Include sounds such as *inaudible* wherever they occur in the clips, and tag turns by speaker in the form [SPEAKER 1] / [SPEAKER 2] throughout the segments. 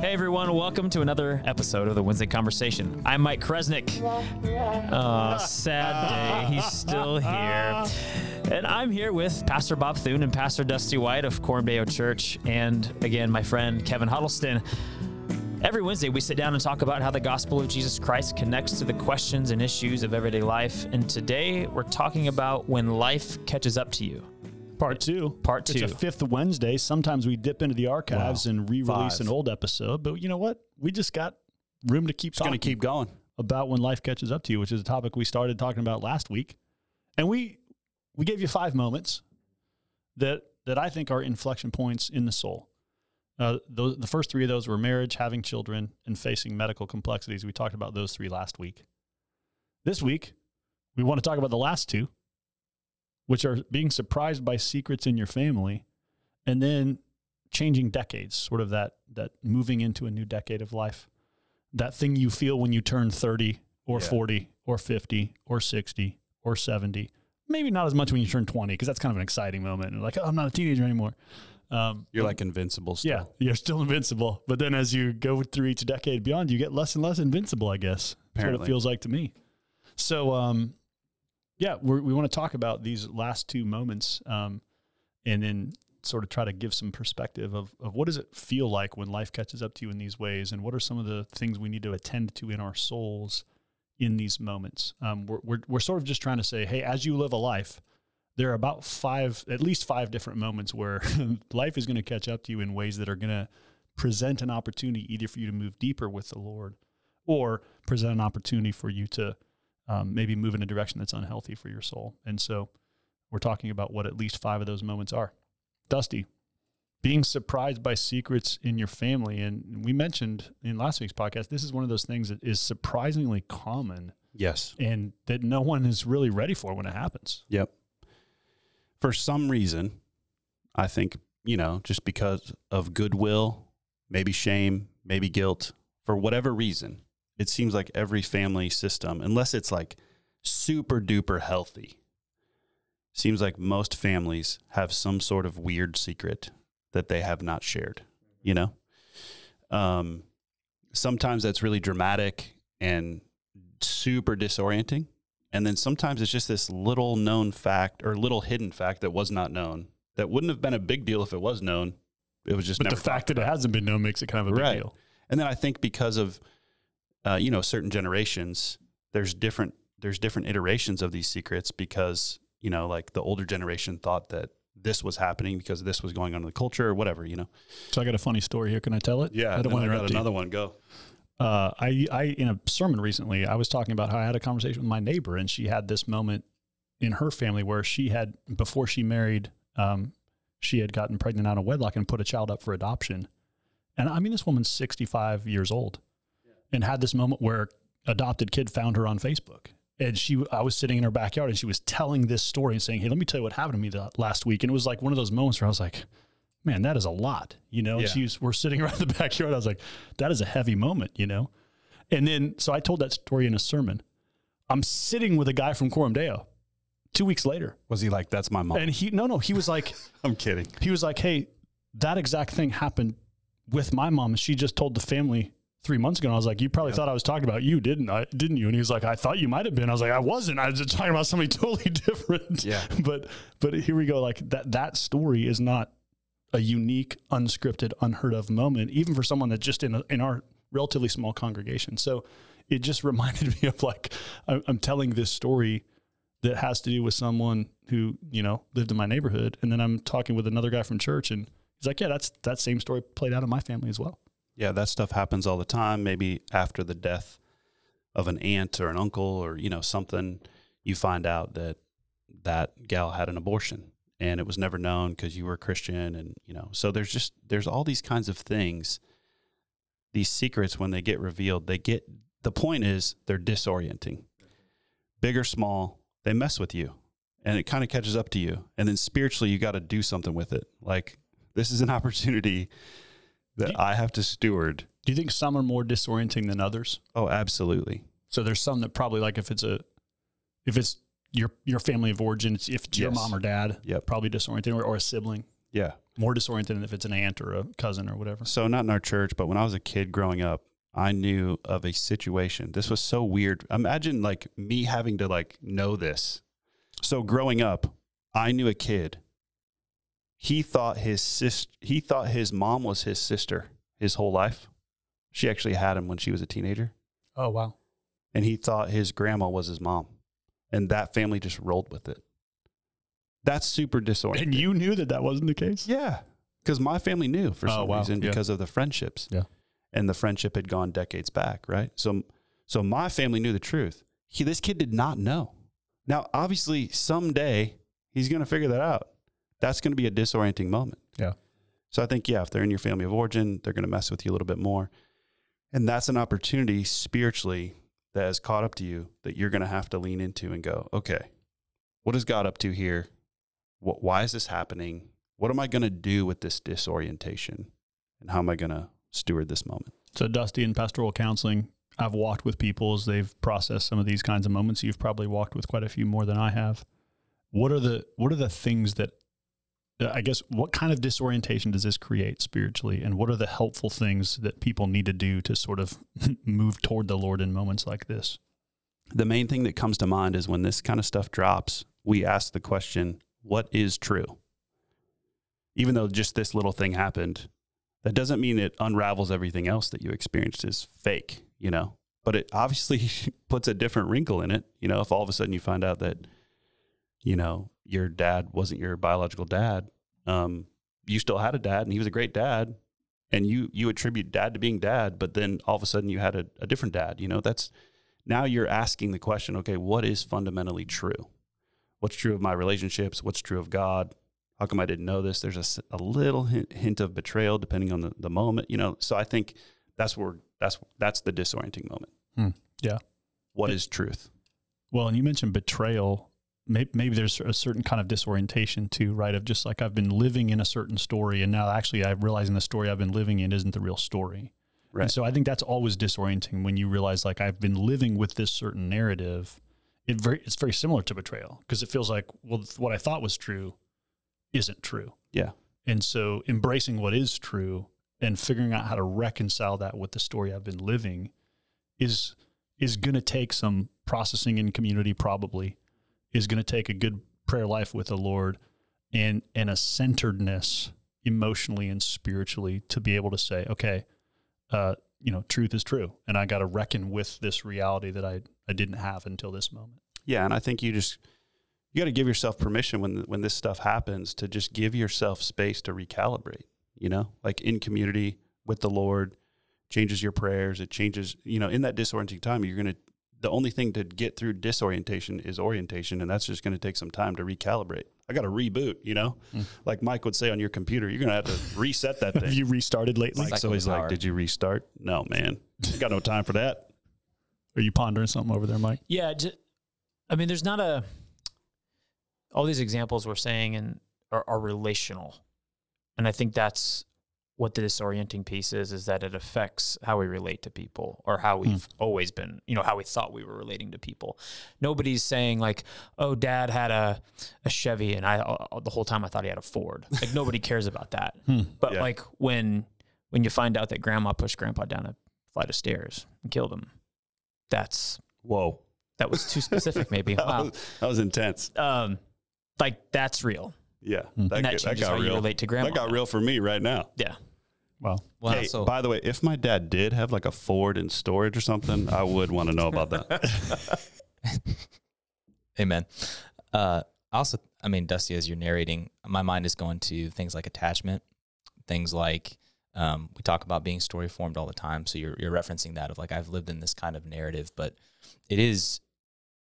[SPEAKER 1] Hey everyone, welcome to another episode of the Wednesday Conversation. I'm Mike Kresnick. Oh, sad day. He's still here. And I'm here with Pastor Bob Thune and Pastor Dusty White of Coram Deo Church, and again, my friend Kevin Huddleston. Every Wednesday, we sit down and talk about how the gospel of Jesus Christ connects to the questions and issues of everyday life. And today, we're talking about when life catches up to you.
[SPEAKER 2] Part two.
[SPEAKER 1] Part
[SPEAKER 2] It's
[SPEAKER 1] two.
[SPEAKER 2] a fifth Wednesday. Sometimes we dip into the archives
[SPEAKER 3] Wow.
[SPEAKER 2] and re-release
[SPEAKER 3] Five.
[SPEAKER 2] an old episode, but you know what? We just got room to keep
[SPEAKER 3] It's going to keep going.
[SPEAKER 2] about when life catches up to you, which is a topic we started talking about last week, and we we gave you five moments that that I think are inflection points in the soul. Uh, those, the first three of those were marriage, having children, and facing medical complexities. We talked about those three last week. This week, we want to talk about the last two, which are being surprised by secrets in your family, and then changing decades, sort of that that moving into a new decade of life. That thing you feel when you turn 30 or
[SPEAKER 3] Yeah.
[SPEAKER 2] 40 or 50 or 60 or 70. Maybe not as much when you turn 20 because that's kind of an exciting moment. And like, oh, I'm not a teenager anymore. Um,
[SPEAKER 3] You're like invincible still.
[SPEAKER 2] yeah, you're still invincible. But then as you go through each decade beyond, you get less and less invincible, I guess. That's what it feels like to me. So, um, yeah, we want to talk about these last two moments um, and then sort of try to give some perspective of, of what does it feel like when life catches up to you in these ways and what are some of the things we need to attend to in our souls in these moments. Um, we're, we're, we're sort of just trying to say, hey, as you live a life, there are about five, at least five different moments where *laughs* life is going to catch up to you in ways that are going to present an opportunity either for you to move deeper with the Lord or present an opportunity for you to um, maybe move in a direction that's unhealthy for your soul. And so we're talking about what at least five of those moments are. Dusty, being surprised by secrets in your family. And we mentioned in last week's podcast, this is one of those things that is surprisingly common
[SPEAKER 3] Yes.
[SPEAKER 2] and that no one is really ready for when it happens.
[SPEAKER 3] Yep. For some reason, I think, you know, just because of goodwill, maybe shame, maybe guilt, for whatever reason, it seems like every family system, unless it's like super duper healthy, seems like most families have some sort of weird secret that they have not shared, you know? Um, sometimes that's really dramatic and super disorienting. And then sometimes it's just this little known fact or little hidden fact that was not known that wouldn't have been a big deal if it was known. It was just
[SPEAKER 2] But the fact that it hasn't been known makes it kind of a big
[SPEAKER 3] Right.
[SPEAKER 2] deal.
[SPEAKER 3] And then I think because of uh, you know certain generations, there's different there's different iterations of these secrets because you know like the older generation thought that this was happening because this was going on in the culture or whatever. You know.
[SPEAKER 2] So I got a funny story here. Can I tell it? Yeah, I don't want to interrupt you.
[SPEAKER 3] another one. Go.
[SPEAKER 2] uh, I, I in a sermon recently, I was talking about how I had a conversation with my neighbor, and she had this moment in her family where she had before she married, um, she had gotten pregnant out of wedlock and put a child up for adoption. And I mean, this woman's sixty five years old, and had this moment where adopted kid found her on Facebook. And she, I was sitting in her backyard, and she was telling this story and saying, "Hey, let me tell you what happened to me last week." And it was like one of those moments where I was like, man, that is a lot, you know.
[SPEAKER 3] Yeah.
[SPEAKER 2] She's we're sitting *laughs* around the backyard. I was like, that is a heavy moment, you know. And then so I told that story in a sermon. I'm sitting with a guy from Coram Deo two weeks later,
[SPEAKER 3] Was he like, "That's my mom"?
[SPEAKER 2] and he no no he was like *laughs*
[SPEAKER 3] I'm kidding.
[SPEAKER 2] he was like, hey, that exact thing happened with my mom. And she just told the family three months ago. And I was like, you probably thought I was talking about you, didn't I? Didn't you? And he was like, I thought you might have been. I was like, I wasn't. I was just talking about somebody *laughs* totally different.
[SPEAKER 3] Yeah. *laughs*
[SPEAKER 2] but but here we go. Like that that story is not a unique, unscripted, unheard of moment, even for someone that just in a, in our relatively small congregation. So it just *laughs* reminded me of like I'm telling this story that has to do with someone who you know lived in my neighborhood, and then I'm talking with another guy from church, and he's like, "Yeah, that's that same story played out in my family as well."
[SPEAKER 3] Yeah, that stuff happens all the time. Maybe after the death of an aunt or an uncle or you know something, you find out that that gal had an abortion and it was never known because you were a Christian and you know. So there's just there's all these kinds of things. These secrets when they get revealed, they get the point is they're disorienting. Big or small, they mess with you and it kind of catches up to you. And then spiritually you got to do something with it. Like this is an *laughs* opportunity that
[SPEAKER 2] Do-
[SPEAKER 3] I have to steward.
[SPEAKER 2] Do you think some are more disorienting than others?
[SPEAKER 3] Oh, absolutely.
[SPEAKER 2] So there's some that probably like if it's a if it's your your family of origin, it's- if it's your mom or dad,
[SPEAKER 3] Yep.
[SPEAKER 2] probably disorienting, or, or a sibling.
[SPEAKER 3] Yeah.
[SPEAKER 2] More disorienting than if it's an aunt or a cousin or whatever.
[SPEAKER 3] So not in our church, but when I was a kid growing up, I knew of a situation. This was so weird. Imagine like me having to like know this. So growing up, I knew a kid. He thought his sis he thought his mom was his sister his whole life. She actually had him when she was a teenager.
[SPEAKER 2] Oh wow.
[SPEAKER 3] And he thought his grandma was his mom. And that family just rolled with it. That's super disorienting.
[SPEAKER 2] And you knew that that wasn't the case.
[SPEAKER 3] Yeah, because my family knew for
[SPEAKER 2] Oh,
[SPEAKER 3] some
[SPEAKER 2] wow.
[SPEAKER 3] reason
[SPEAKER 2] Yeah.
[SPEAKER 3] because of the friendships.
[SPEAKER 2] Yeah.
[SPEAKER 3] and the friendship had gone decades back, right? So, so my family knew the truth. He, this kid did not know. Now, obviously, someday he's going to figure that out. That's going to be a disorienting moment.
[SPEAKER 2] Yeah.
[SPEAKER 3] So I think, yeah, if they're in your family of origin, they're going to mess with you a little bit more, and that's an opportunity spiritually that has caught up to you that you're going to have to lean into and go, okay, what is God up to here? What, why is this happening? What am I going to do with this disorientation? And how am I going to steward this moment?
[SPEAKER 2] So Dusty in pastoral counseling, I've walked with people as they've processed some of these kinds of moments. You've probably walked with quite a few more than I have. What are the what are the things that Uh, I guess what kind of disorientation does this create spiritually and what are the helpful things that people need to do to sort of *laughs* move toward the Lord in moments like this?
[SPEAKER 3] The main thing that comes to mind is when this kind of stuff drops, we ask the question, what is true? Even though just this little thing happened, that doesn't mean it unravels everything else that you experienced is fake, you know? But it obviously *laughs* puts a different wrinkle in it. You know, if all of a sudden you find out that, you know, your dad wasn't your biological dad, um, you still had a dad and he was a great dad, and you you attribute dad to being dad, but then all of a sudden you had a, a different dad, you know, that's now you're asking the question, okay, what is fundamentally true? What's true of my relationships? What's true of God? How come I didn't know this? There's a, a little hint, hint of betrayal depending on the, the moment, you know. So I think that's where that's that's the disorienting moment.
[SPEAKER 2] Hmm. Yeah.
[SPEAKER 3] What is truth?
[SPEAKER 2] Well, and you mentioned betrayal. Maybe, maybe there's a certain kind of disorientation too, right? Of just like I've been living in a certain story, and now actually I'm realizing the story I've been living in isn't the real story.
[SPEAKER 3] Right.
[SPEAKER 2] And so I think that's always disorienting when you realize like I've been living with this certain narrative. It very it's very similar to betrayal because it feels like well what I thought was true isn't true.
[SPEAKER 3] Yeah.
[SPEAKER 2] And so embracing what is true and figuring out how to reconcile that with the story I've been living is is going to take some processing in community probably is going to take a good prayer life with the Lord and and a centeredness emotionally and spiritually to be able to say okay uh you know truth is true and I got to reckon with this reality that I I didn't have until this moment.
[SPEAKER 3] Yeah, and I think you just you got to give yourself permission when when this stuff happens to just give yourself space to recalibrate. You know, like in community with the Lord, changes your prayers. It changes. You know, in that disorienting time, you're gonna. The only thing to get through disorientation is orientation, and that's just going to take some time to recalibrate. I got to reboot. You know, hmm. like Mike would say on your computer, you're going to have to reset that *laughs*
[SPEAKER 2] Have
[SPEAKER 3] thing.
[SPEAKER 2] you restarted lately?
[SPEAKER 3] Mike's
[SPEAKER 4] Cycle
[SPEAKER 3] always
[SPEAKER 4] the
[SPEAKER 3] like, "Did you restart?" No, man, you got no time for that.
[SPEAKER 2] Are you pondering something over there, Mike?
[SPEAKER 1] Yeah, j- I mean, there's not a. All these examples we're saying and are, are relational, and I think that's what the disorienting piece is. Is that it affects how we relate to people, or how we've always been, you know, how we thought we were relating to people. Nobody's saying like, "Oh, Dad had a a Chevy, and I uh, the whole time I thought he had a Ford." *laughs* Like nobody cares about that. But
[SPEAKER 3] Yeah.
[SPEAKER 1] like when when you find out that Grandma pushed Grandpa down a flight of stairs and killed him, that's
[SPEAKER 3] Whoa,
[SPEAKER 1] that was too specific, maybe. *laughs*
[SPEAKER 3] that,
[SPEAKER 1] Wow.
[SPEAKER 3] was, that was intense.
[SPEAKER 1] Um, like that's real.
[SPEAKER 3] Yeah,
[SPEAKER 1] And that
[SPEAKER 3] got-
[SPEAKER 1] changes how you relate to grandma.
[SPEAKER 3] That got real for me right now.
[SPEAKER 1] Yeah.
[SPEAKER 2] Well,
[SPEAKER 4] Well,
[SPEAKER 3] hey,
[SPEAKER 4] also,
[SPEAKER 3] by the way, if my dad did have like a Ford in storage or something, I would want to know about that. *laughs*
[SPEAKER 4] amen. Uh, also, I mean, Dusty, as you're narrating, my mind is going to things like attachment, things like um, we talk about being story formed all the time. So you're you're referencing that of like I've lived in this kind of narrative, but it is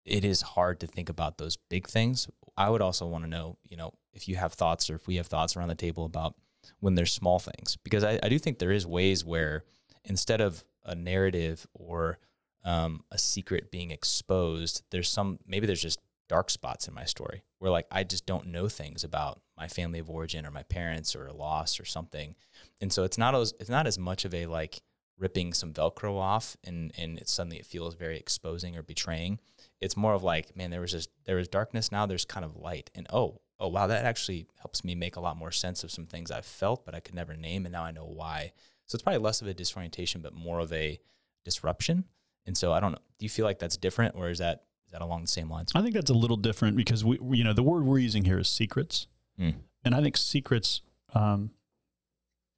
[SPEAKER 4] it is hard to think about those big things. I would also want to know, you know, if you have thoughts or if we have thoughts around the table about when there's small things, because I, I do think there is ways where instead of a narrative or um, a secret being exposed, there's some maybe there's just dark spots in my story where like I just don't know things about my family of origin or my parents or a loss or something, and so it's not as it's not as much of a like ripping some Velcro off and and it suddenly it feels very exposing or betraying. It's more of like man, there was just there was darkness now there's kind of light. And oh oh wow, that actually helps me make a lot more sense of some things I've felt, but I could never name, and now I know why. So it's probably less of a disorientation, but more of a disruption. And so I don't know. Do you feel like that's different, or is that is that along the same lines?
[SPEAKER 2] I think that's a little different because we, you know, the word we're using here is secrets,
[SPEAKER 4] Mm.
[SPEAKER 2] and I think secrets um,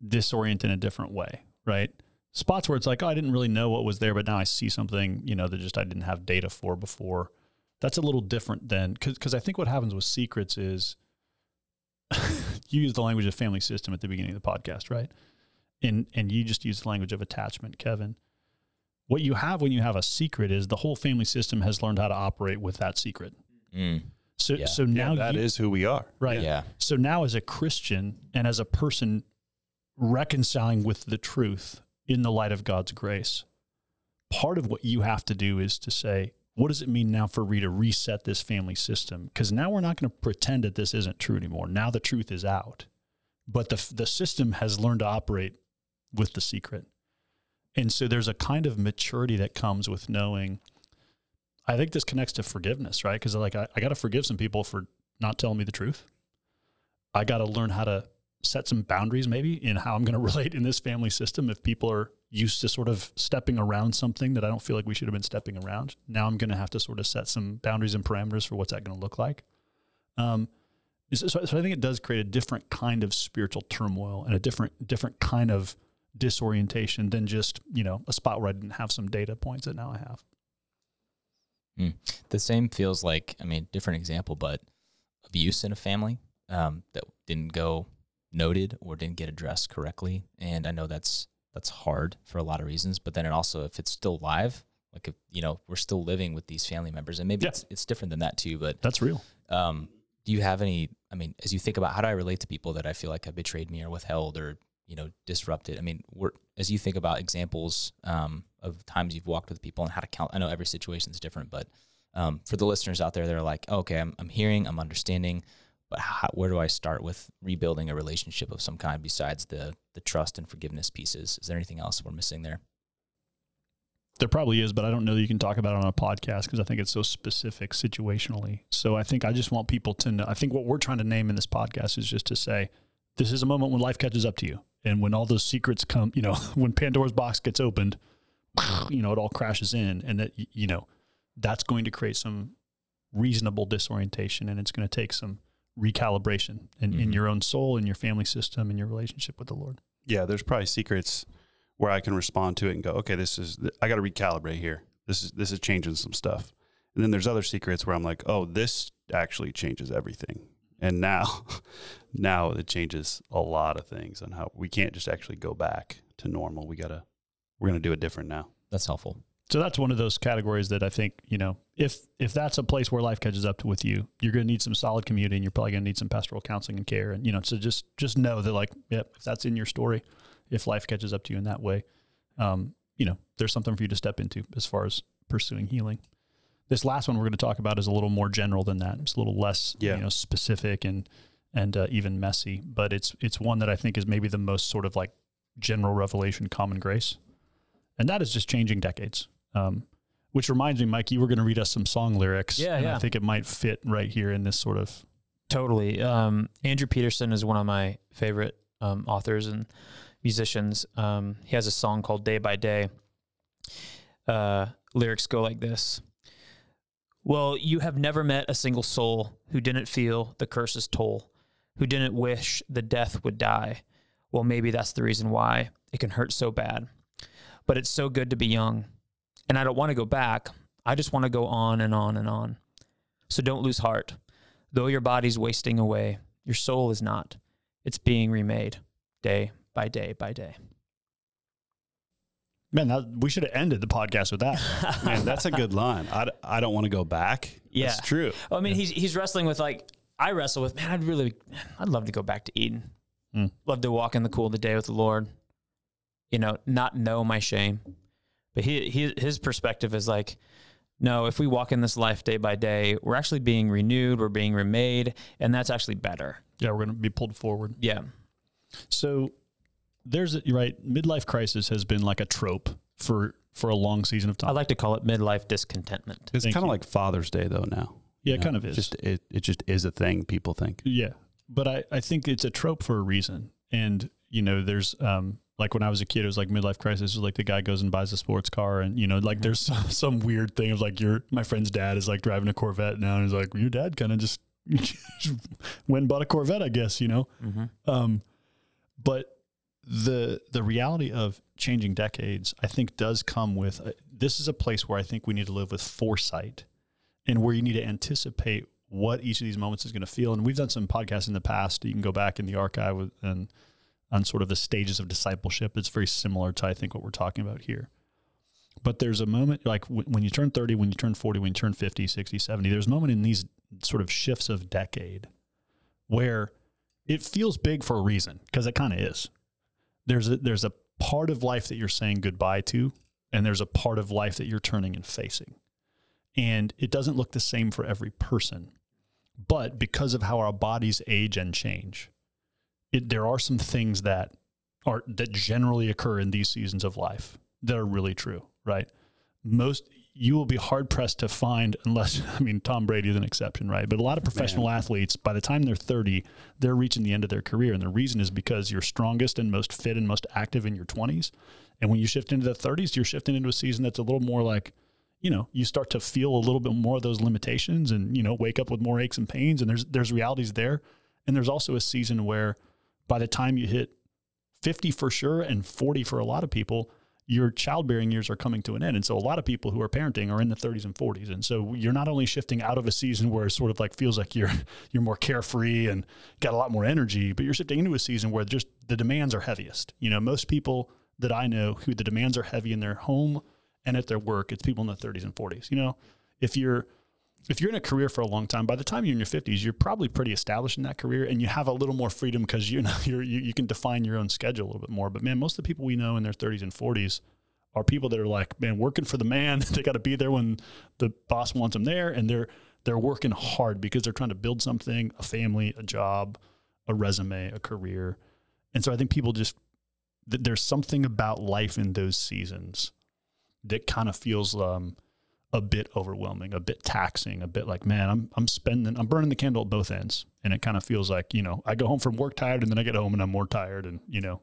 [SPEAKER 2] disorient in a different way, right? Spots where it's like, oh, I didn't really know what was there, but now I see something, you know, that just I didn't have data for before. That's a little different than because I think what happens with secrets is *laughs* you use the language of family system at the beginning of the podcast, right? And and you just use the language of attachment, Kevin. What you have when you have a secret is the whole family system has learned how to operate with that secret.
[SPEAKER 4] Mm.
[SPEAKER 2] So
[SPEAKER 4] Yeah.
[SPEAKER 2] so
[SPEAKER 3] Now
[SPEAKER 2] now
[SPEAKER 3] that
[SPEAKER 2] you,
[SPEAKER 3] is who we are.
[SPEAKER 2] right.
[SPEAKER 4] Yeah.
[SPEAKER 2] So now as a Christian and as a person reconciling with the truth in the light of God's grace, part of what you have to do is to say, what does it mean now for to reset this family system? Because now we're not going to pretend that this isn't true anymore. Now the truth is out, but the the system has learned to operate with the secret, and so there's a kind of maturity that comes with knowing. I think this connects to forgiveness, right? Because like I, I got to forgive some people for not telling me the truth. I got to learn how to set some boundaries maybe in how I'm going *laughs* to relate in this family system. If people are used to sort of stepping around something that I don't feel like we should have been stepping around, now I'm going to have to sort of set some boundaries and parameters for what's that going to look like. Um, so, so I think it does create a different kind of spiritual turmoil and a different different kind of disorientation than just you know a spot where I didn't have some data points that now I have.
[SPEAKER 4] The same feels like, I mean, different example, but abuse in a family um, that didn't go noted or didn't get addressed correctly. And I know that's that's hard for a lot of reasons. But then it also, if it's still live, like if you know we're still living with these family members, and maybe
[SPEAKER 2] Yeah.
[SPEAKER 4] it's it's different than that too. But
[SPEAKER 2] That's real.
[SPEAKER 4] um, do you have any? I mean, as you think about how do I relate to people that I feel like have betrayed me or withheld or you know disrupted? I mean, we're, as you think about examples um, of times you've walked with people and how to count. I know every situation is different, but um, for the listeners out there, they're like, okay, I'm, I'm hearing, I'm understanding, but how, where do I start with rebuilding a relationship of some kind besides the the trust and forgiveness pieces? Is there anything else we're missing there?
[SPEAKER 2] There probably is, but I don't know that you can talk about it on a podcast because I think it's so specific situationally. So I think I just want people to know. I think what we're trying to name in this podcast is just to say this is a moment when life catches up to you. And when all those secrets come, you know, *laughs* when Pandora's box gets opened, *laughs* you know, it all crashes in. And that, you know, that's going to create some reasonable disorientation and it's going to take some recalibration in, in
[SPEAKER 4] Mhm.
[SPEAKER 2] your own soul, in your family system, in your relationship with the Lord.
[SPEAKER 3] Yeah, there's probably secrets where I can respond to it and go, okay, this is I got to recalibrate here. This is this is changing some stuff. And then there's other secrets where I'm like, oh, this actually changes everything. And now, *laughs* now it changes a lot of things on how we can't just actually go back to normal. We gotta we're gonna do it different now.
[SPEAKER 4] That's helpful.
[SPEAKER 2] So that's one of those categories that I think, you know, if if that's a place where life catches up to with you, you're going to need some solid community and you're probably going to need some pastoral counseling and care and you know, so just just know that like, yep, if that's in your story, if life catches up to you in that way, um, you know, there's something for you to step into as far as pursuing healing. This last one we're going to talk about is a little more general than that. It's a little less,
[SPEAKER 3] Yeah.
[SPEAKER 2] you know, specific and and uh, even messy, but it's it's one that I think is maybe the most sort of like general revelation, common grace, and that is just changing decades. Um, which reminds me, Mike, you were going to read us some song lyrics.
[SPEAKER 1] Yeah,
[SPEAKER 2] and I think it might fit right here in this sort of.
[SPEAKER 1] Totally. Um, Andrew Peterson is one of my favorite um, authors and musicians. Um, he has a song called Day by Day. Uh, lyrics go like this Well, you have never met a single soul who didn't feel the curse's toll, who didn't wish the death would die. Well, maybe that's the reason why it can hurt so bad. But it's so good to be young. And I don't want to go back. I just want to go on and on and on. So don't lose heart. Though your body's wasting away, your soul is not. It's being remade day by day by day.
[SPEAKER 2] Man, that, we should have ended the podcast with that. *laughs*
[SPEAKER 3] Man, that's a good line. I, I don't want to go back.
[SPEAKER 1] Yeah.
[SPEAKER 3] That's true.
[SPEAKER 1] Well, I mean, he's he's wrestling with like I wrestle with. Man, I'd really, I'd love to go back to Eden.
[SPEAKER 2] Hmm.
[SPEAKER 1] Love to walk in the cool of the day with the Lord. You know, not know my shame. But he, he his perspective is like, no, if we walk in this life day by day, we're actually being renewed, we're being remade, and that's actually better.
[SPEAKER 2] yeah, we're going to be pulled forward.
[SPEAKER 1] Yeah.
[SPEAKER 2] So there's a, right. Midlife crisis has been like a trope for for a long season of time.
[SPEAKER 1] I like to call it midlife discontentment.
[SPEAKER 3] It's kind of like Father's Day though now.
[SPEAKER 2] Yeah,
[SPEAKER 3] you
[SPEAKER 2] it kind of is.
[SPEAKER 3] Just it, it just is a thing people think.
[SPEAKER 2] Yeah, but I, I think it's a trope for a reason. And you know, there's um like when I was a kid, it was like midlife crisis. It was like the guy goes and buys a sports car, and you know, like there's *laughs* some, some weird thing of like your my friend's dad is like driving a Corvette now, and he's like, your dad kind of just *laughs* went and bought a Corvette, I guess, you know. Um, but the the reality of changing decades, I think, does come with uh, this is a place where I think we need to live with foresight, and where you need to anticipate what each of these moments is going to feel. And we've done some podcasts in the past. You can go back in the archive and on sort of the stages of discipleship. It's very similar to I think what we're talking about here. But there's a moment like w- when you turn 30, when you turn 40, when you turn 50, 60, 70, there's a moment in these sort of shifts of decade where it feels big for a reason because it kind of is. There's a, there's a part of life that you're saying goodbye to, and there's a part of life that you're turning and facing. And it doesn't look the same for every person. But because of how our bodies age and change, it, there are some things that are that generally occur in these seasons of life that are really true, right? Most you will be hard pressed to find unless *laughs* I mean Tom Brady is an exception, right? But a lot of professional athletes, by the time they're 30, they're reaching the end of their career. And the reason is because you're strongest and most fit and most active in your 20s. And when you shift into the 30s, you're shifting into a season that's a little more like, you know, you start to feel a little bit more of those limitations and, you know, wake up with more aches and pains. And there's there's realities there. And there's also a season where by the time you hit 50 for sure and 40 for a lot of people, your childbearing years are coming to an end. And so a lot of people who are parenting are in the 30s and 40s. And so you're not only shifting out of a season where it sort of like feels like you're *laughs* you're more carefree and got a lot more energy, but you're shifting into a season where just the demands are heaviest. You know, most people that I know who the demands are heavy in their home and at their work, it's people in the 30s and 40s. You know, if you're if you're in a career for a long time, by the time you're in your 50s, you're probably pretty established in that career and you have a little more freedom because you know *laughs* you you can define your own schedule a little bit more. But man, most of the people we know in their 30s and 40s are people that are like, man, working for the man. *laughs* they got to be there when the boss wants them there, and they're they're working hard because they're trying to build something, a family, a job, a resume, a career. And so I think people just th- there's something about life in those seasons that kind of feels um, a bit overwhelming, a bit taxing, a bit like, man, I'm I'm spending, I'm burning the candle at both ends, and it kind of feels like, you know, I go home from work tired, and then I get home and I'm more tired, and you know,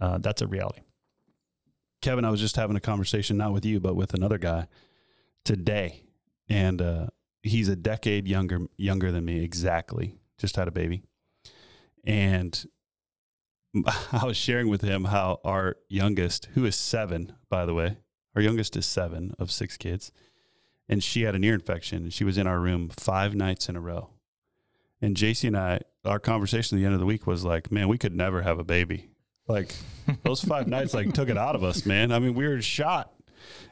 [SPEAKER 2] uh, that's a reality.
[SPEAKER 3] Kevin, I was just having a conversation, not with you, but with another guy today. And uh, he's a decade younger younger than me, exactly. Just had a baby. And *laughs* I was sharing with him how our youngest, who is seven, by the way, our youngest is seven of six kids, and she had an ear infection and she was in our room five nights in a row. And JC and I, our conversation at the end of the week was like, man, we could never have a baby. Like *laughs* those five nights, like took it out of us, man. I mean, we were shot.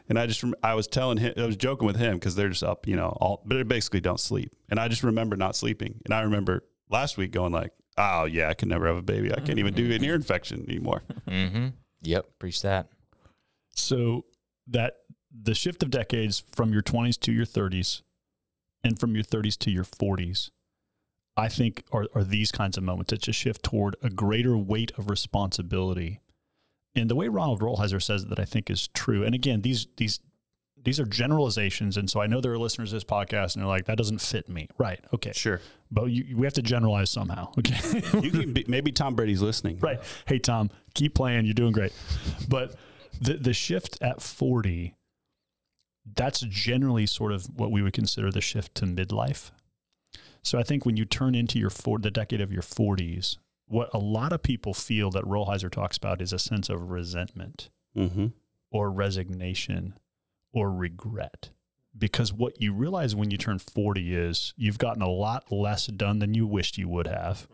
[SPEAKER 3] And I just, I was telling him, I was joking with him because they're just up, you know, all, but they basically don't sleep. And I just remember not sleeping. And I remember last week going like, oh yeah, I can never have a baby. I can't even do an ear infection anymore.
[SPEAKER 4] Mm-hmm. Yep. Preach that.
[SPEAKER 2] So that the shift of decades from your 20s to your 30s and from your 30s to your 40s, I think are, are these kinds of moments. It's a shift toward a greater weight of responsibility. And the way Ronald Rolheiser says it that I think is true. And again, these these these are generalizations. And so I know there are listeners to this podcast and they're like, that doesn't fit me. Right. Okay.
[SPEAKER 3] Sure.
[SPEAKER 2] But you, we have to generalize somehow. *laughs* Okay.
[SPEAKER 3] You can be, maybe Tom Brady's listening.
[SPEAKER 2] Right. Hey, Tom, keep playing. You're doing great. But the, the shift at 40, that's generally sort of what we would consider the shift to midlife. So I think when you turn into your four, the decade of your 40s, what a lot of people feel that Rolheiser talks about is a sense of resentment
[SPEAKER 3] Mm-hmm.
[SPEAKER 2] or resignation or regret. Because what you realize when you turn 40 is you've gotten a lot less done than you wished you would have.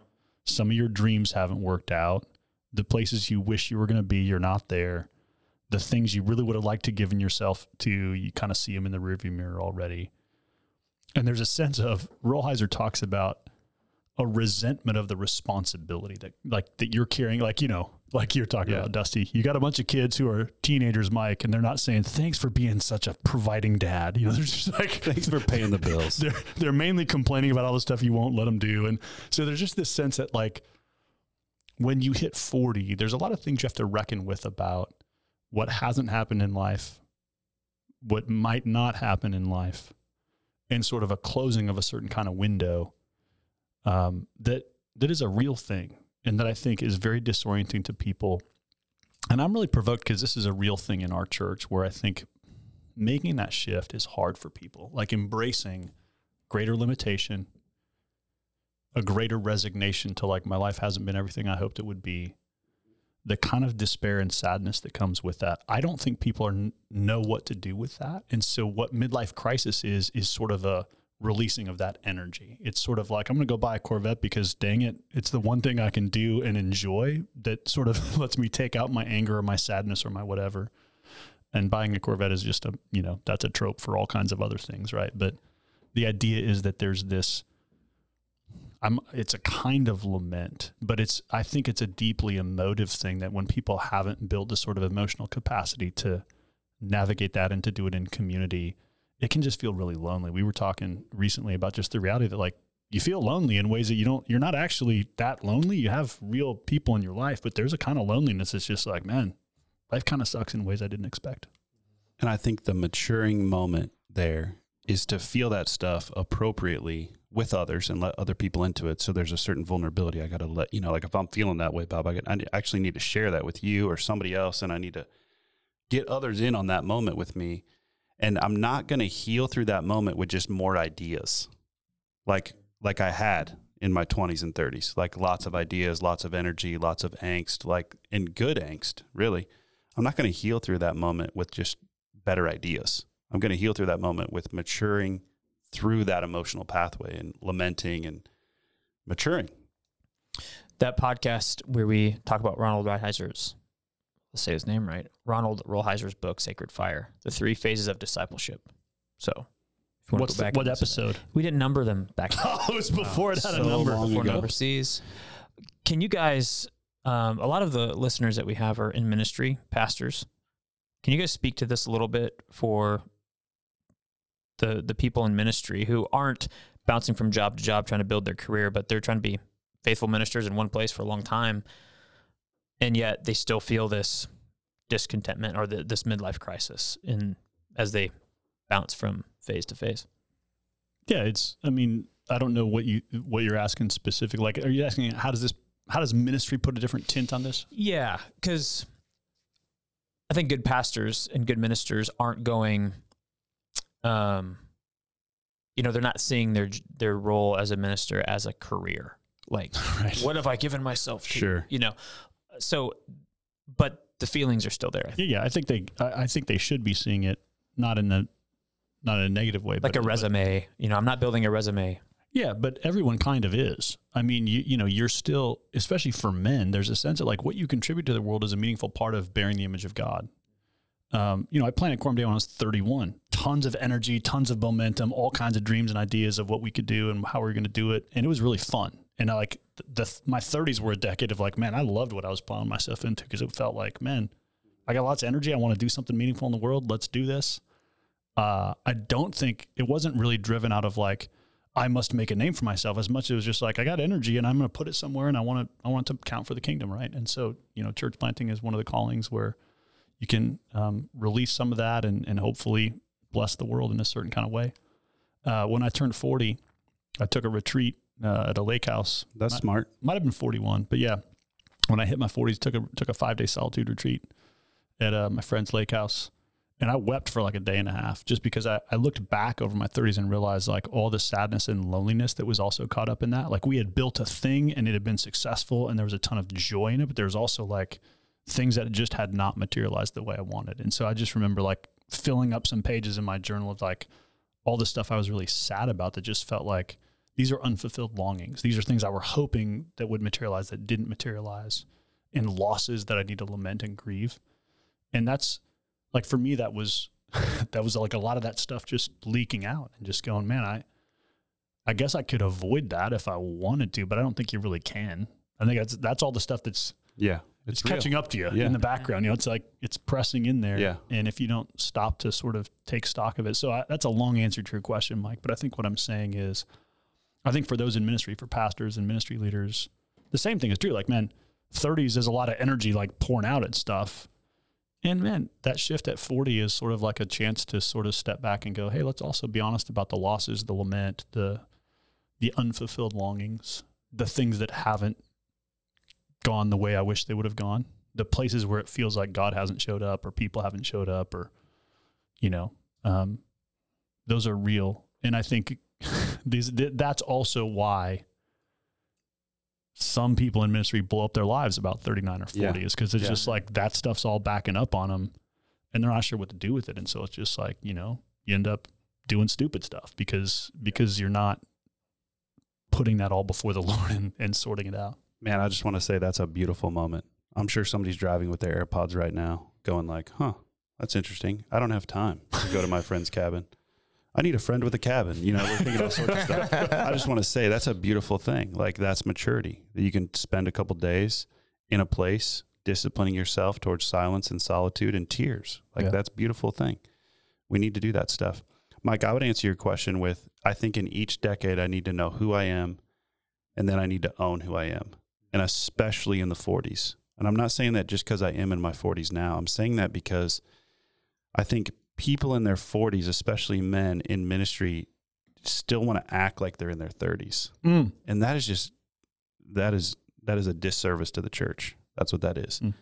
[SPEAKER 2] Some of your dreams haven't worked out. The places you wish you were going to be, you're not there. The things you really would have liked to given yourself to, you kind of see them in the rearview mirror already. And there's a sense of Rolheiser talks about a resentment of the responsibility that like that you're carrying, like you know, like you're talking
[SPEAKER 3] Yeah.
[SPEAKER 2] about, Dusty. You got a bunch of kids who are teenagers, Mike, and they're not saying thanks for being such a providing dad. You know, *laughs* they're just like *laughs*
[SPEAKER 3] Thanks for paying the bills. *laughs*
[SPEAKER 2] they're they're mainly complaining about all the stuff you won't let them do, and so there's just this sense that like when you hit 40, there's a lot of things you have to reckon with about what hasn't happened in life, what might not happen in life, and sort of a closing of a certain kind of window um, that that is a real thing and that I think is very disorienting to people. And I'm really provoked because this is a real thing in our church where I think making that shift is hard for people, like embracing greater limitation, a greater resignation to like my life hasn't been everything I hoped it would be. The kind of despair and sadness that comes with that. I don't think people are know what to do with that. And so what midlife crisis is is sort of a releasing of that energy. It's sort of like I'm going to go buy a Corvette because dang it, it's the one thing I can do and enjoy that sort of *laughs* lets me take out my anger or my sadness or my whatever. And buying a Corvette is just a, you know, that's a trope for all kinds of other things, right? But the idea is that there's this I'm it's a kind of lament, but it's I think it's a deeply emotive thing that when people haven't built the sort of emotional capacity to navigate that and to do it in community, it can just feel really lonely. We were talking recently about just the reality that like you feel lonely in ways that you don't you're not actually that lonely. You have real people in your life, but there's a kind of loneliness that's just like, man, life kind of sucks in ways I didn't expect.
[SPEAKER 3] And I think the maturing moment there is to feel that stuff appropriately with others and let other people into it. So there's a certain vulnerability. I got to let you know, like if I'm feeling that way, Bob, I, I actually need to share that with you or somebody else, and I need to get others in on that moment with me. And I'm not going to heal through that moment with just more ideas, like like I had in my 20s and 30s, like lots of ideas, lots of energy, lots of angst, like in good angst, really. I'm not going to heal through that moment with just better ideas. I'm going to heal through that moment with maturing through that emotional pathway and lamenting and maturing.
[SPEAKER 1] That podcast where we talk about Ronald Rolheiser's, let's say his name right, Ronald Rolheiser's book, Sacred Fire, the three phases of discipleship. So, if you want
[SPEAKER 2] What's
[SPEAKER 1] to
[SPEAKER 2] the,
[SPEAKER 1] go back,
[SPEAKER 2] what episode?
[SPEAKER 1] We didn't number them back. then. *laughs*
[SPEAKER 2] Oh, it was before it had
[SPEAKER 3] so
[SPEAKER 2] a number.
[SPEAKER 4] Before
[SPEAKER 3] ago.
[SPEAKER 4] number C's.
[SPEAKER 1] Can you guys? Um, a lot of the listeners that we have are in ministry, pastors. Can you guys speak to this a little bit for the the people in ministry who aren't bouncing from job to job trying to build their career, but they're trying to be faithful ministers in one place for a long time, and yet they still feel this discontentment or the, this midlife crisis in as they bounce from phase to phase.
[SPEAKER 2] Yeah, it's. I mean, I don't know what you what you're asking specific. Like, are you asking how does this? How does ministry put a different tint on this?
[SPEAKER 1] Yeah, because I think good pastors and good ministers aren't going, um, you know, they're not seeing their their role as a minister as a career. Like, *laughs*
[SPEAKER 2] Right.
[SPEAKER 1] what have I given myself to?
[SPEAKER 3] Sure.
[SPEAKER 1] You know, so, but the feelings are still there. I.
[SPEAKER 2] Yeah, yeah. I think they. I, I think they should be seeing it not in a not in a negative way, but
[SPEAKER 1] Like
[SPEAKER 2] but
[SPEAKER 1] a resume. You know, I'm not building a resume.
[SPEAKER 2] Yeah, but everyone kind of is. I mean, you you know, you're still, especially for men, there's a sense that like what you contribute to the world is a meaningful part of bearing the image of God. Um, you know, I planted Coram Deo when I was 31. Tons of energy, tons of momentum, all kinds of dreams and ideas of what we could do and how we were going to do it, and it was really fun. And I like the, my 30s were a decade of like, man, I loved what I was plowing myself into because it felt like, man, I got lots of energy. I want to do something meaningful in the world. Let's do this. Uh, I don't think it wasn't really driven out of like I must make a name for myself as much as it was just like I got energy and I'm going to put it somewhere and I want to I want to count for the kingdom, right? And so you know, church planting is one of the callings where you can um, release some of that and and hopefully bless the world in a certain kind of way. Uh, when I turned 40, I took a retreat uh, at a lake house.
[SPEAKER 3] That's
[SPEAKER 2] Might-
[SPEAKER 3] smart.
[SPEAKER 2] Might have been 41, but yeah, when I hit my 40s, took a took a five day solitude retreat at uh, my friend's lake house and I wept for like a day and a half just because I, I looked back over my 30s and realized like all the sadness and loneliness that was also caught up in that. Like we had built a thing and it had been successful and there was a ton of joy in it, but there was also like things that just had not materialized the way I wanted. And so I just remember like filling up some pages in my journal of like all the stuff I was really sad about that just felt like these are unfulfilled longings. These are things I were hoping that would materialize that didn't materialize and losses that I need to lament and grieve. And that's like for me that was *laughs* that was like a lot of that stuff just leaking out and just going man i i guess i could avoid that if i wanted to but i don't think you really can i think that's that's all the stuff that's
[SPEAKER 3] Yeah.
[SPEAKER 2] It's catching up to you
[SPEAKER 3] Yeah.
[SPEAKER 2] in the background you know it's like it's pressing in there.
[SPEAKER 3] Yeah.
[SPEAKER 2] and if you don't stop to sort of take stock of it. So I, that's a long answer to your question mike but i think what i'm saying is i think for those in ministry for pastors and ministry leaders the same thing is true. Like man 30s is a lot of energy like pouring out at stuff. And man, that shift at 40 is sort of like a chance to sort of step back and go, hey, let's also be honest about the losses, the lament, the the unfulfilled longings, the things that haven't gone the way I wish they would have gone, the places where it feels like God hasn't showed up or people haven't showed up or, you know, um, those are real. And I think *laughs* these th- that's also why some people in ministry blow up their lives about 39 or 40
[SPEAKER 3] Yeah.
[SPEAKER 2] is because it's
[SPEAKER 3] Yeah.
[SPEAKER 2] just like that stuff's all backing up on them and they're not sure what to do with it. And so it's just like, you know, you end up doing stupid stuff because because you're not putting that all before the *laughs* Lord and, and sorting it out.
[SPEAKER 3] Man, I just want to say that's a beautiful moment. I'm sure somebody's driving with their AirPods right now, going like, "Huh, that's interesting. I don't have time to go to my friend's cabin. I need a friend with a cabin." You know, we're thinking all sorts of stuff. *laughs* I just want to say that's a beautiful thing. Like that's maturity that you can spend a couple days in a place disciplining yourself towards silence and solitude and tears. Like
[SPEAKER 2] Yeah.
[SPEAKER 3] that's a beautiful thing. We need to do that stuff. Mike, I would answer your question with I think in each decade I need to know who I am and then I need to own who I am. And especially in the 40s. And I'm not saying that just because I am in my 40s now. I'm saying that because I think people in their 40s, especially men in ministry, still want to act like they're in their 30s.
[SPEAKER 2] Mm.
[SPEAKER 3] And that is just that is that is a disservice to the church. That's what that is.
[SPEAKER 2] Mm.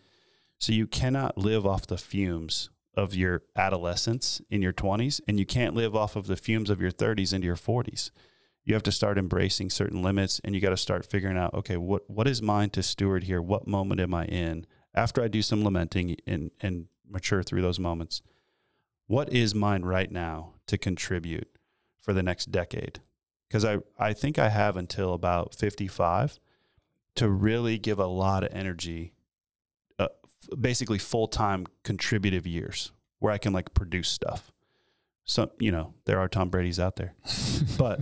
[SPEAKER 3] So you cannot live off the fumes of your adolescence in your 20s and you can't live off of the fumes of your 30s into your 40s. You have to start embracing certain limits and you got to start figuring out okay, what what is mine to steward here? What moment am I in? After I do some lamenting and and mature through those moments, what is mine right now to contribute for the next decade? Because I, I think I have until about 55 to really give a lot of energy, uh, f- basically full time contributive years where I can like produce stuff. So, you know, there are Tom Brady's out there. *laughs* but,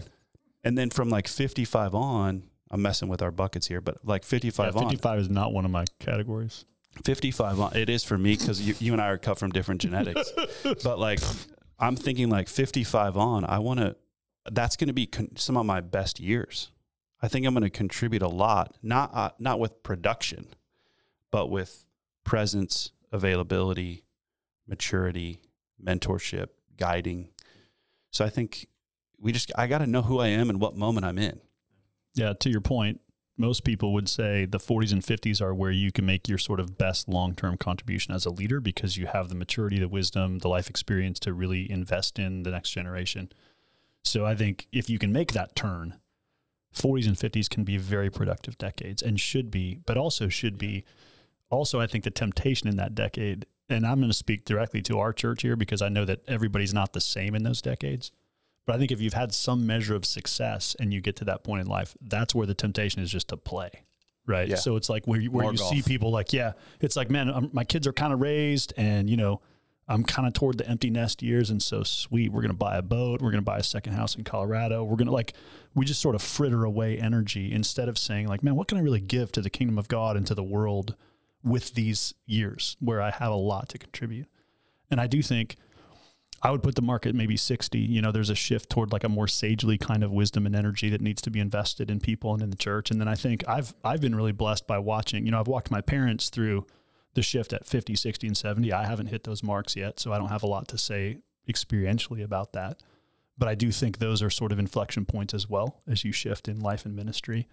[SPEAKER 3] and then from like 55 on, I'm messing with our buckets here, but like 55
[SPEAKER 2] Yeah,
[SPEAKER 3] on,
[SPEAKER 2] 55 is not one of my categories.
[SPEAKER 3] 55 on it is for me because you, you and i are cut from different genetics. *laughs* But like i'm thinking like 55 on i want to that's going to be con- some of my best years. I think i'm going to contribute a lot not uh, not with production but with presence availability maturity mentorship guiding. So i think we just i got to know who i am and what moment i'm in
[SPEAKER 2] Yeah, to your point, most people would say the 40s and 50s are where you can make your sort of best long term contribution as a leader because you have the maturity, the wisdom, the life experience to really invest in the next generation. So I think if you can make that turn, 40s and 50s can be very productive decades and should be, but also should be. Also, I think the temptation in that decade, and I'm going to speak directly to our church here because I know that everybody's not the same in those decades. But I think if you've had some measure of success and you get to that point in life, that's where the temptation is just to play, right?
[SPEAKER 3] Yeah.
[SPEAKER 2] So it's like where you, where
[SPEAKER 3] More
[SPEAKER 2] you see people like, yeah, it's like, man, i my kids are kind of raised, and you know, I'm kind of toward the empty nest years, and so sweet, we're gonna buy a boat, we're gonna buy a second house in Colorado, we're gonna like, we just sort of fritter away energy instead of saying like, man, what can I really give to the kingdom of God and to the world with these years where I have a lot to contribute, and I do think. I would put the market maybe 60. You know, there's a shift toward like a more sagely kind of wisdom and energy that needs to be invested in people and in the church. And then I think I've I've been really blessed by watching, you know, I've walked my parents through the shift at 50, 60 and 70. I haven't hit those marks yet, so I don't have a lot to say experientially about that. But I do think those are sort of inflection points as well as you shift in life and ministry.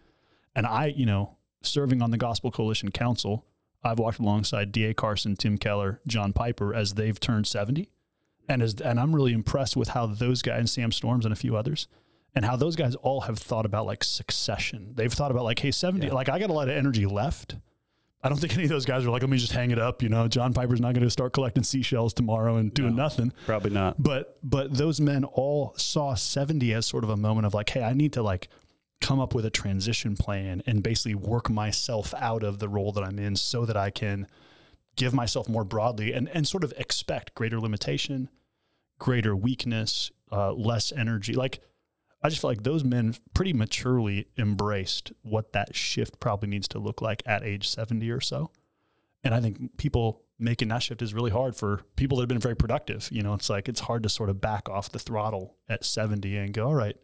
[SPEAKER 2] And I, you know, serving on the Gospel Coalition Council, I've walked alongside D.A. Carson, Tim Keller, John Piper as they've turned 70 and as and I'm really impressed with how those guys and Sam Storms and a few others and how those guys all have thought about like succession. They've thought about like, hey, 70, like I got a lot of energy left. I don't think any of those guys are like, let me just hang it up. You know, John Piper's not going to start collecting seashells tomorrow and doing nothing.
[SPEAKER 3] probably not
[SPEAKER 2] But but those men all saw 70 as sort of a moment of like, hey, I need to like come up with a transition plan and basically work myself out of the role that I'm in so that I can give myself more broadly and, and sort of expect greater limitation, greater weakness, uh, less energy. Like I just feel like those men pretty maturely embraced what that shift probably needs to look like at age 70 or so. And I think people making that shift is really hard for people that have been very productive. You know, it's like it's hard to sort of back off the throttle at 70 and go, all right,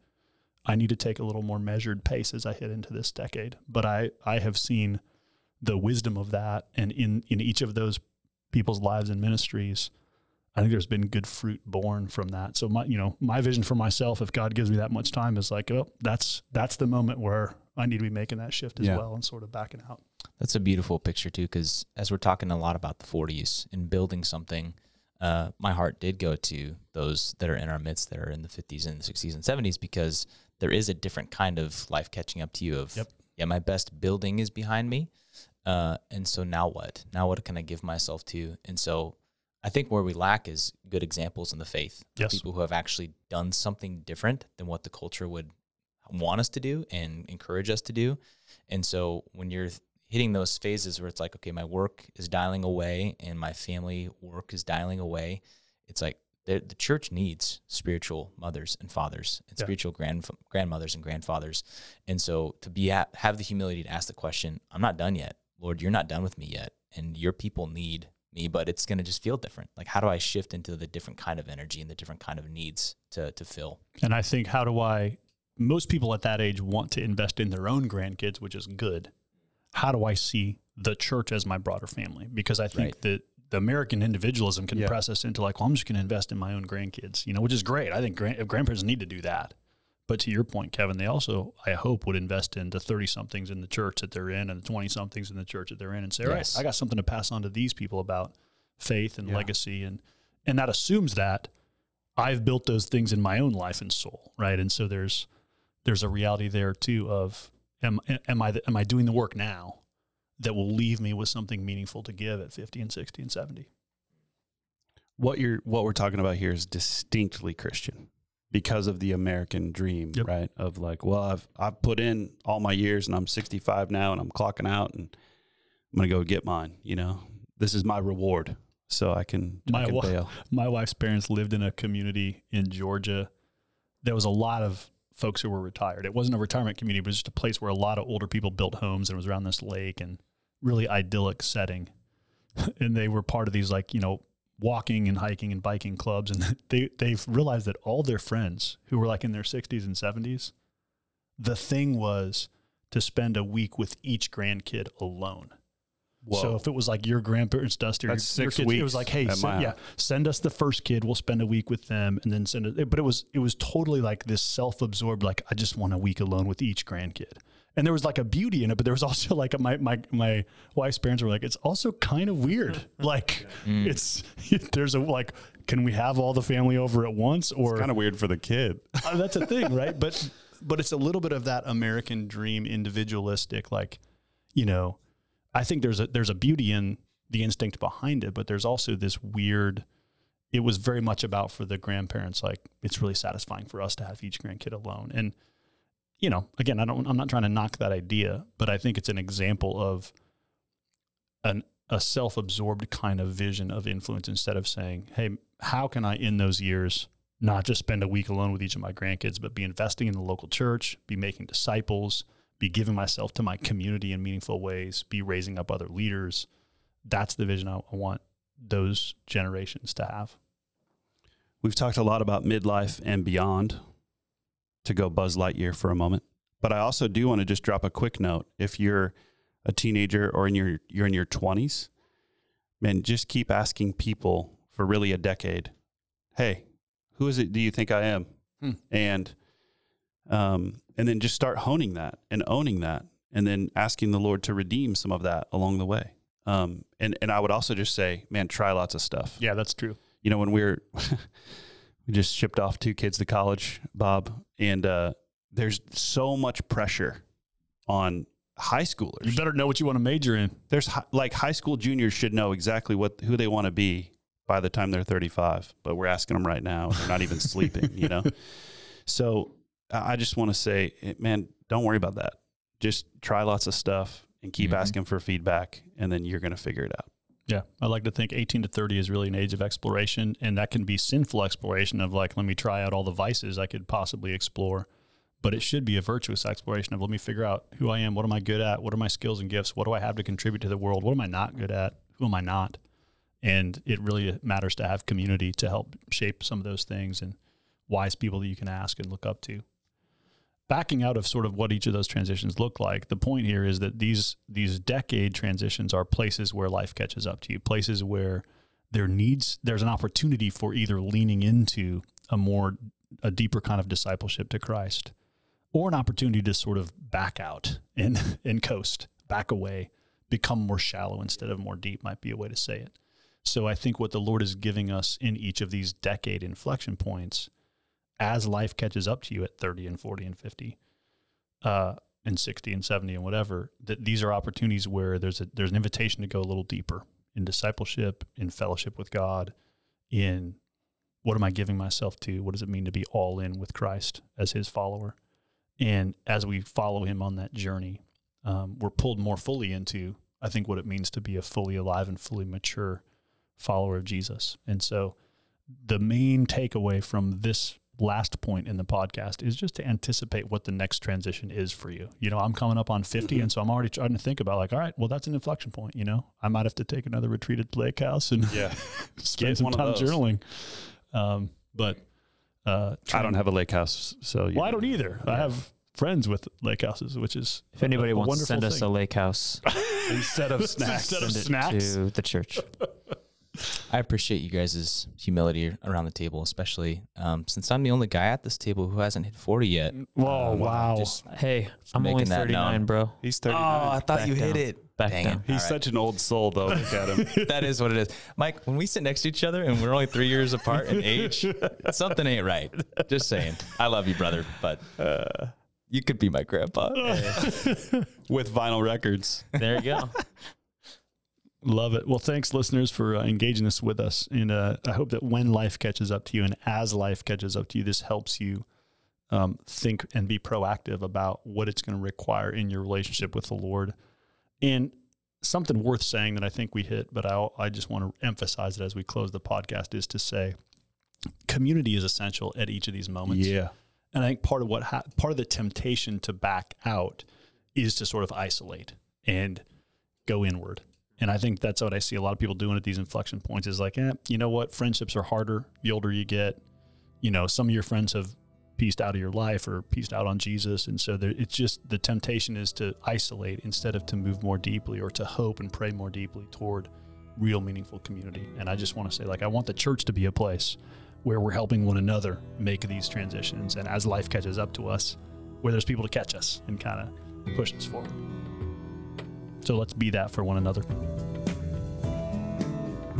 [SPEAKER 2] I need to take a little more measured pace as I hit into this decade. But I, I have seen the wisdom of that. And in, in each of those people's lives and ministries. I think there's been good fruit born from that. So my, you know, my vision for myself, if God gives me that much time, is like, oh, that's that's the moment where I need to be making that shift as
[SPEAKER 3] Yeah.
[SPEAKER 2] well and sort of backing out.
[SPEAKER 4] That's a beautiful picture too, because as we're talking a lot about the 40s and building something, uh, my heart did go to those that are in our midst that are in the 50s and the 60s and 70s because there is a different kind of life catching up to you. Of
[SPEAKER 2] Yep.
[SPEAKER 4] yeah, my best building is behind me, uh, and so now what? Now what can I give myself to? And so I think where we lack is good examples in the faith.
[SPEAKER 2] Yes.
[SPEAKER 4] People who have actually done something different than what the culture would want us to do and encourage us to do. And so when you're hitting those phases where it's like, okay, my work is dialing away and my family work is dialing away, it's like the, the church needs spiritual mothers and fathers and
[SPEAKER 2] Yeah.
[SPEAKER 4] spiritual grand, grandmothers and grandfathers. And so to be at, have the humility to ask the question, I'm not done yet. Lord, you're not done with me yet. And your people need me, but it's going to just feel different. Like, how do I shift into the different kind of energy and the different kind of needs to, to fill?
[SPEAKER 2] And I think how do I most people at that age want to invest in their own grandkids, which is good. How do I see the church as my broader family? Because I think
[SPEAKER 4] Right.
[SPEAKER 2] that the American individualism can
[SPEAKER 3] Yeah.
[SPEAKER 2] press us into like, well, I'm just going to invest in my own grandkids, you know, which is great. I think grand, grandparents need to do that. But to your point, Kevin, they also, I hope, would invest in the 30 somethings in the church that they're in and the 20 somethings in the church that they're in and say, all right,
[SPEAKER 4] Yes.
[SPEAKER 2] I got something to pass on to these people about faith and
[SPEAKER 3] Yeah.
[SPEAKER 2] legacy. And, and that assumes that I've built those things in my own life and soul. Right. And so there's, there's a reality there too of, am, am I, am I doing the work now that will leave me with something meaningful to give at 50 and 60 and 70?
[SPEAKER 3] what you're what we're talking about here is distinctly Christian because of the American dream,
[SPEAKER 2] Yep.
[SPEAKER 3] right? Of like, well, I've I've put in all my years and I'm 65 now and I'm clocking out and I'm gonna go get mine. You know, this is my reward, so I can,
[SPEAKER 2] My
[SPEAKER 3] I can
[SPEAKER 2] wa-
[SPEAKER 3] bail. *laughs*
[SPEAKER 2] my wife's parents lived in a community in Georgia. There was a lot of folks who were retired. It wasn't a retirement community, but it was just a place where a lot of older people built homes and it was around this lake and really idyllic setting. *laughs* and they were part of these like, you know, walking and hiking and biking clubs and *laughs* they they've realized that all their friends who were like in their 60s and 70s, the thing was to spend a week with each grandkid alone. So if it was like your grandparents, Dusty, or
[SPEAKER 3] That's
[SPEAKER 2] your, kids, it was like, hey, send, yeah, send us the first kid. We'll spend a week with them, and then send it. But it was it was totally like this self-absorbed. Like I just want a week alone with each grandkid, and there was like a beauty in it. But there was also like a, my my my wife's parents were like, it's also kind of weird. *laughs* like it's *laughs* there's a like, can we have all the family over at once, or
[SPEAKER 3] kind of weird for the kid. *laughs*
[SPEAKER 2] uh, that's a thing, right? But but it's a little bit of that American dream, individualistic, like you know. I think there's a there's a beauty in the instinct behind it, but there's also this weird. It was very much about for the grandparents, like it's really satisfying for us to have each grandkid alone, and you know, again, I don't, I'm not trying to knock that idea, but I think it's an example of an a self-absorbed kind of vision of influence instead of saying, "Hey, how can I in those years not just spend a week alone with each of my grandkids, but be investing in the local church, be making disciples, be giving myself to my community in meaningful ways, be raising up other leaders." That's the vision I want those generations to have.
[SPEAKER 3] We've talked a lot about midlife and beyond to go Buzz Lightyear for a moment. But I also do want to just drop a quick note. If you're a teenager or in your you're in your 20s, man, just keep asking people for really a decade. Hey, who is it do you think I am?
[SPEAKER 2] Hmm.
[SPEAKER 3] And um and then just start honing that and owning that and then asking the Lord to redeem some of that along the way. Um and and I would also just say, man, try lots of stuff
[SPEAKER 2] Yeah, that's true.
[SPEAKER 3] you know, when we were, *laughs* we just shipped off two kids to college, Bob, and uh, there's so much pressure on high schoolers.
[SPEAKER 2] You better know what you want to major in.
[SPEAKER 3] There's hi- like high school juniors should know exactly what who they want to be by the time they're 35, but we're asking them right now. They're not even *laughs* sleeping, you know. So I just want to say, eh, man, don't worry about that. Just try lots of stuff and keep
[SPEAKER 4] Mhm.
[SPEAKER 3] asking for feedback, and then you're going to figure it out.
[SPEAKER 2] Yeah, I like to think 18 to 30 is really an age of exploration, and that can be sinful exploration of like, let me try out all the vices I could possibly explore. But it should be a virtuous exploration of let me figure out who I am, what am I good at, what are my skills and gifts, what do I have to contribute to the world, what am I not good at, who am I not, and it really matters to have community to help shape some of those things and wise people that you can ask and look up to. Backing out of sort of what each of those transitions look like, the point here is that these these decade transitions are places where life catches up to you, places where there needs there's an opportunity for either leaning into a more a deeper kind of discipleship to Christ or an opportunity to sort of back out and *laughs* and coast, back away, become more shallow instead of more deep might be a way to say it. So I think what the Lord is giving us in each of these decade inflection points as life catches up to you at 30 and 40 and 50 uh, and 60 and 70 and whatever that these are opportunities where there's a there's an invitation to go a little deeper in discipleship in fellowship with god in what am i giving myself to? What does it mean to be all in with christ as his follower? And as we follow him on that journey um, we're pulled more fully into i think what it means to be a fully alive and fully mature follower of jesus. And so the main takeaway from this last point in the podcast is just to anticipate what the next transition is for you. You know, I'm coming up on 50,
[SPEAKER 3] Mhm.
[SPEAKER 2] and so I'm already trying to think about like, all right, well, that's an inflection point. You know, I might have to take another retreat at the lake house and
[SPEAKER 3] Yeah. *laughs*
[SPEAKER 2] spend some time journaling. Um, but uh,
[SPEAKER 3] I don't have a lake house, so you
[SPEAKER 2] Well, I don't either. I have friends with lake houses, which is
[SPEAKER 1] If anybody
[SPEAKER 2] a
[SPEAKER 1] wants to
[SPEAKER 2] wonderful
[SPEAKER 1] send us a lake house, *laughs* *laughs*
[SPEAKER 3] instead of snacks.
[SPEAKER 2] Instead of snacks.
[SPEAKER 1] to the church.
[SPEAKER 4] I appreciate you guys' humility around the table, especially um, since I'm the only guy at this table who hasn't hit 40 yet.
[SPEAKER 2] Whoa,
[SPEAKER 4] Um,
[SPEAKER 2] wow.
[SPEAKER 4] Just,
[SPEAKER 1] Hey, I'm only 39, bro.
[SPEAKER 3] He's 39.
[SPEAKER 4] oh, I thought
[SPEAKER 1] Back
[SPEAKER 4] you hit it.
[SPEAKER 1] Back
[SPEAKER 4] Dang
[SPEAKER 1] down.
[SPEAKER 4] it.
[SPEAKER 3] He's
[SPEAKER 4] All right.
[SPEAKER 3] such an old soul, though. *laughs* Look at him.
[SPEAKER 4] that is what it is. Mike, when we sit next to each other and we're only three years apart in age, *laughs* something ain't right. Just saying. I love you, brother, but uh, you could be my grandpa. *laughs*
[SPEAKER 3] With vinyl records.
[SPEAKER 1] There you go.
[SPEAKER 2] Love it. Well, thanks, listeners, for uh, engaging this with us. And uh, I hope that when life catches up to you and as life catches up to you, this helps you um, think and be proactive about what it's going to require in your relationship with the Lord. And something worth saying that I think we hit, but I, I just want to emphasize it as we close the podcast is to say community is essential at each of these moments.
[SPEAKER 3] Yeah.
[SPEAKER 2] And I think part of what ha- part of the temptation to back out is to sort of isolate and go inward. And I think that's what I see a lot of people doing at these inflection points is like, eh, you know what? Friendships are harder the older you get. You know, some of your friends have pieced out of your life or pieced out on Jesus. And so there, it's just the temptation is to isolate instead of to move more deeply or to hope and pray more deeply toward real meaningful community. And I just want to say, like, I want the church to be a place where we're helping one another make these transitions. And as life catches up to us, where there's people to catch us and kind of push us forward. So let's be that for one another.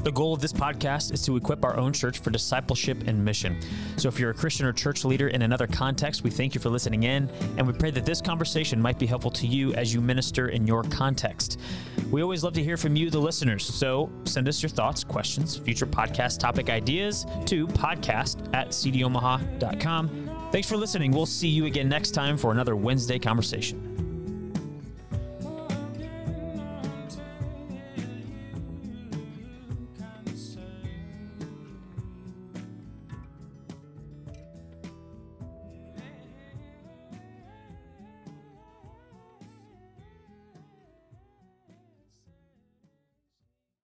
[SPEAKER 1] The goal of this podcast is to equip our own church for discipleship and mission. So if you're a Christian or church leader in another context, we thank you for listening in, and we pray that this conversation might be helpful to you as you minister in your context. We always love to hear from you, the listeners. So send us your thoughts, questions, future podcast topic ideas to podcast at cdomaha.com. Thanks for listening. We'll see you again next time for another Wednesday conversation.